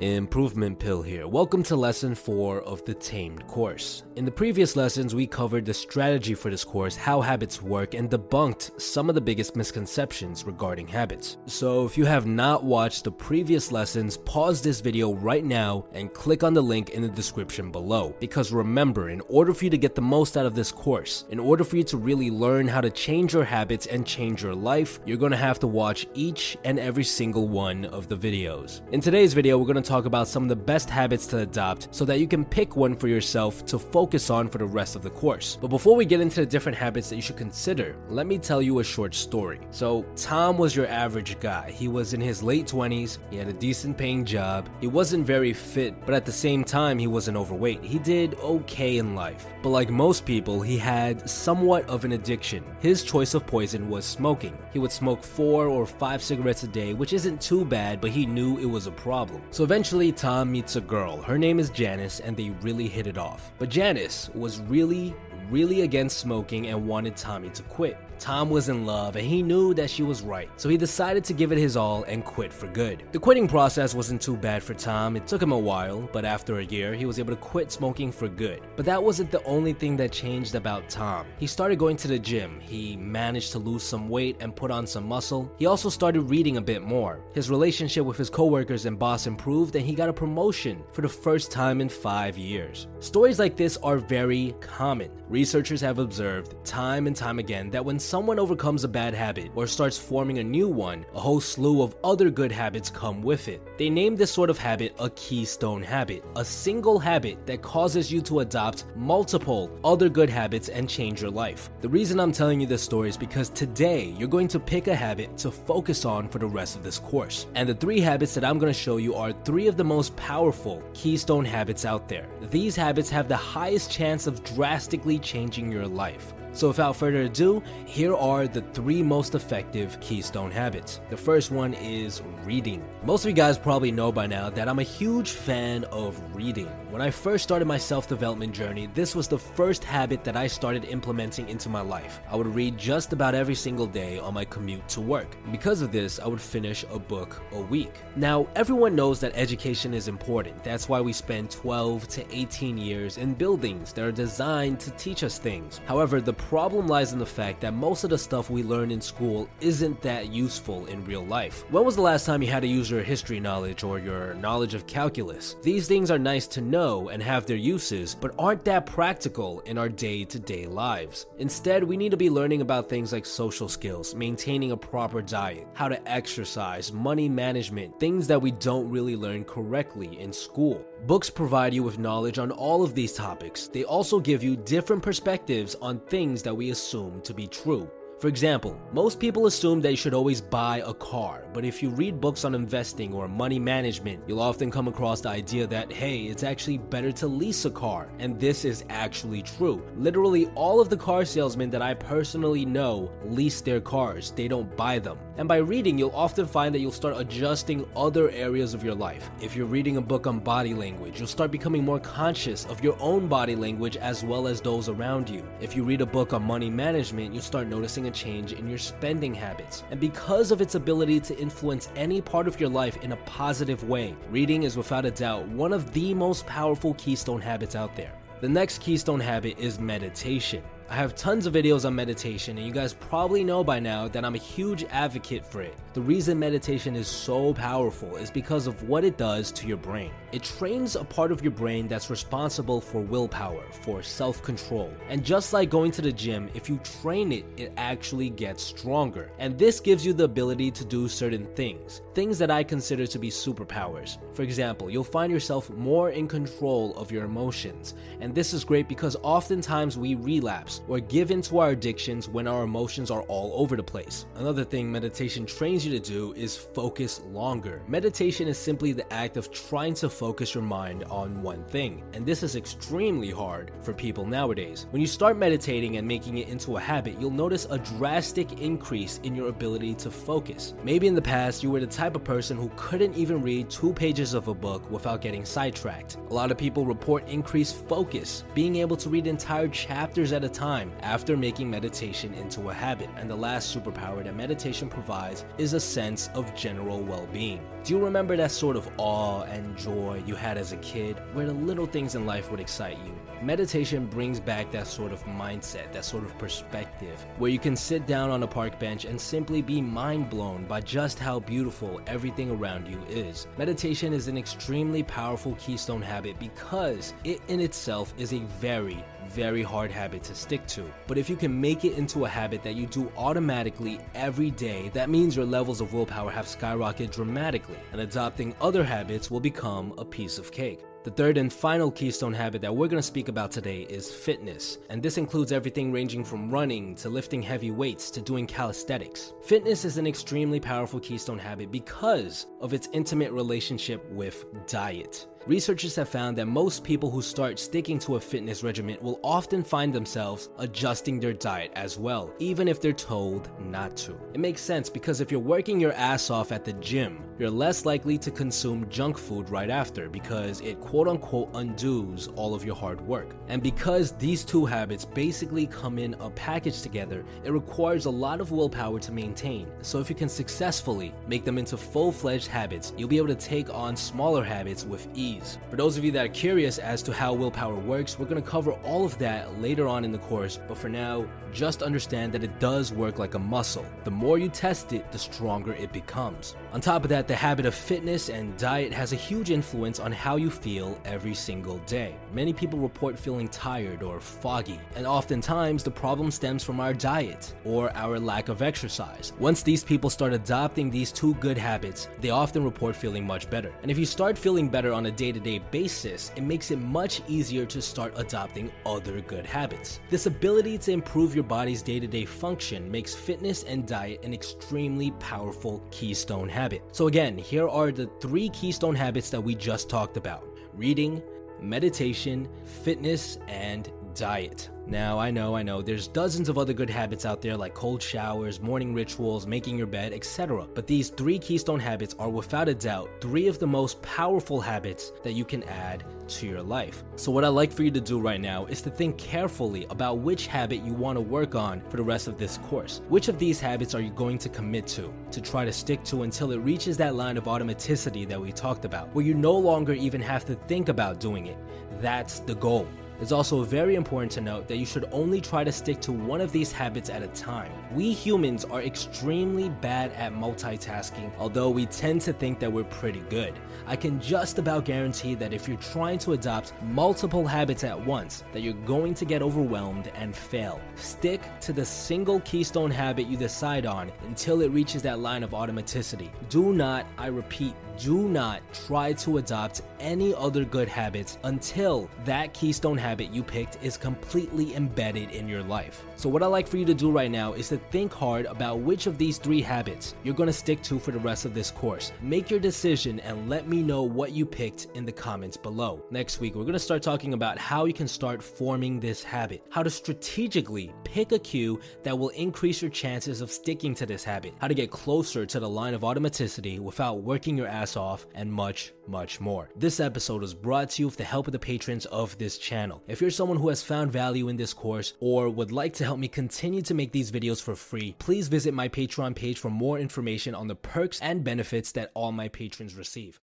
Improvement Pill here. Welcome to lesson 4 of the Tamed course. In the previous lessons, we covered the strategy for this course, how habits work, and debunked some of the biggest misconceptions regarding habits. So, if you have not watched the previous lessons, pause this video right now and click on the link in the description below. Because remember, in order for you to get the most out of this course, in order for you to really learn how to change your habits and change your life, you're going to have to watch each and every single one of the videos. In today's video, we're going to talk about some of the best habits to adopt so that you can pick one for yourself to focus on for the rest of the course. But before we get into the different habits that you should consider, let me tell you a short story. So, Tom was your average guy. He was in his late 20s, he had a decent paying job, he wasn't very fit, but at the same time, he wasn't overweight. He did okay in life. But like most people, he had somewhat of an addiction. His choice of poison was smoking. He would smoke four or five cigarettes a day, which isn't too bad, but he knew it was a problem. So Eventually, Tom meets a girl. Her name is Janice, and they really hit it off. But Janice was really, really against smoking and wanted Tommy to quit. Tom was in love and he knew that she was right, so he decided to give it his all and quit for good. The quitting process wasn't too bad for Tom, it took him a while, but after a year, he was able to quit smoking for good. But that wasn't the only thing that changed about Tom. He started going to the gym, he managed to lose some weight and put on some muscle. He also started reading a bit more. His relationship with his coworkers and boss improved, and he got a promotion for the first time in five years. Stories like this are very common. Researchers have observed time and time again that when someone overcomes a bad habit or starts forming a new one, a whole slew of other good habits come with it. They name this sort of habit a keystone habit, a single habit that causes you to adopt multiple other good habits and change your life. The reason I'm telling you this story is because today you're going to pick a habit to focus on for the rest of this course. And the three habits that I'm going to show you are three of the most powerful keystone habits out there. These habits have the highest chance of drastically changing your life. So, without further ado, here are the three most effective keystone habits. The first one is reading. Most of you guys probably know by now that I'm a huge fan of reading. When I first started my self development journey, this was the first habit that I started implementing into my life. I would read just about every single day on my commute to work. Because of this, I would finish a book a week. Now, everyone knows that education is important. That's why we spend 12 to 18 years in buildings that are designed to teach us things. However, the problem lies in the fact that most of the stuff we learn in school isn't that useful in real life. When was the last time you had to use your history knowledge or your knowledge of calculus? These things are nice to know and have their uses, but aren't that practical in our day to day lives. Instead, we need to be learning about things like social skills, maintaining a proper diet, how to exercise, money management, things that we don't really learn correctly in school. Books provide you with knowledge on all of these topics. They also give you different perspectives on things that we assume to be true. For example, most people assume they should always buy a car, but if you read books on investing or money management, you'll often come across the idea that, hey, it's actually better to lease a car, and this is actually true. Literally, all of the car salesmen that I personally know lease their cars, they don't buy them. And by reading, you'll often find that you'll start adjusting other areas of your life. If you're reading a book on body language, you'll start becoming more conscious of your own body language as well as those around you. If you read a book on money management, you'll start noticing a change in your spending habits. And because of its ability to influence any part of your life in a positive way, reading is without a doubt one of the most powerful keystone habits out there. The next keystone habit is meditation. I have tons of videos on meditation, and you guys probably know by now that I'm a huge advocate for it. The reason meditation is so powerful is because of what it does to your brain. It trains a part of your brain that's responsible for willpower, for self control. And just like going to the gym, if you train it, it actually gets stronger. And this gives you the ability to do certain things, things that I consider to be superpowers. For example, you'll find yourself more in control of your emotions. And this is great because oftentimes we relapse or give in to our addictions when our emotions are all over the place. Another thing meditation trains you to do is focus longer. Meditation is simply the act of trying to focus your mind on one thing, and this is extremely hard for people nowadays. When you start meditating and making it into a habit, you'll notice a drastic increase in your ability to focus. Maybe in the past, you were the type of person who couldn't even read two pages of a book without getting sidetracked. A lot of people report increased focus, being able to read entire chapters at a time after making meditation into a habit. And the last superpower that meditation provides is a sense of general well being. Do you remember that sort of awe and joy you had as a kid, where the little things in life would excite you? Meditation brings back that sort of mindset, that sort of perspective, where you can sit down on a park bench and simply be mind blown by just how beautiful everything around you is. Meditation is an extremely powerful keystone habit because it in itself is a very, very hard habit to stick to. But if you can make it into a habit that you do automatically every day, that means your levels of willpower have skyrocketed dramatically, and adopting other habits will become a piece of cake. The third and final keystone habit that we're going to speak about today is fitness, and this includes everything ranging from running to lifting heavy weights to doing calisthenics. Fitness is an extremely powerful keystone habit because of its intimate relationship with diet. Researchers have found that most people who start sticking to a fitness regimen will often find themselves adjusting their diet as well, even if they're told not to. It makes sense because if you're working your ass off at the gym, you're less likely to consume junk food right after because it quote unquote undoes all of your hard work. And because these two habits basically come in a package together, it requires a lot of willpower to maintain. So if you can successfully make them into full fledged habits, you'll be able to take on smaller habits with ease For those of you that are curious as to how willpower works, we're going to cover all of that later on in the course, but for now, just understand that it does work like a muscle. The more you test it, the stronger it becomes. On top of that, the habit of fitness and diet has a huge influence on how you feel every single day. Many people report feeling tired or foggy, and oftentimes the problem stems from our diet or our lack of exercise. Once these people start adopting these two good habits, they often report feeling much better. And if you start feeling better on a day to day basis, it makes it much easier to start adopting other good habits. This ability to improve your body's day to day function makes fitness and diet an extremely powerful keystone habit. So, again, here are the three keystone habits that we just talked about reading, meditation, fitness, and diet. Now, I know, I know, there's dozens of other good habits out there like cold showers, morning rituals, making your bed, etc. But these three keystone habits are without a doubt three of the most powerful habits that you can add to your life. So, what I'd like for you to do right now is to think carefully about which habit you want to work on for the rest of this course. Which of these habits are you going to commit to, to try to stick to until it reaches that line of automaticity that we talked about, where you no longer even have to think about doing it? That's the goal. It's also very important to note that you should only try to stick to one of these habits at a time. We humans are extremely bad at multitasking, although we tend to think that we're pretty good. I can just about guarantee that if you're trying to adopt multiple habits at once, that you're going to get overwhelmed and fail. Stick to the single keystone habit you decide on until it reaches that line of automaticity. Do not, I repeat, do not try to adopt any other good habits until that keystone habit you picked is completely embedded in your life. So, what I like for you to do right now is to think hard about which of these three habits you're going to stick to for the rest of this course. Make your decision and let me know what you picked in the comments below. Next week, we're going to start talking about how you can start forming this habit, how to strategically pick a cue that will increase your chances of sticking to this habit, how to get closer to the line of automaticity without working your ass off, and much, much more. This episode was brought to you with the help of the patrons of this channel. If you're someone who has found value in this course or would like to help me continue to make these videos for free, please visit my Patreon page for more information on the perks and benefits that all my patrons receive.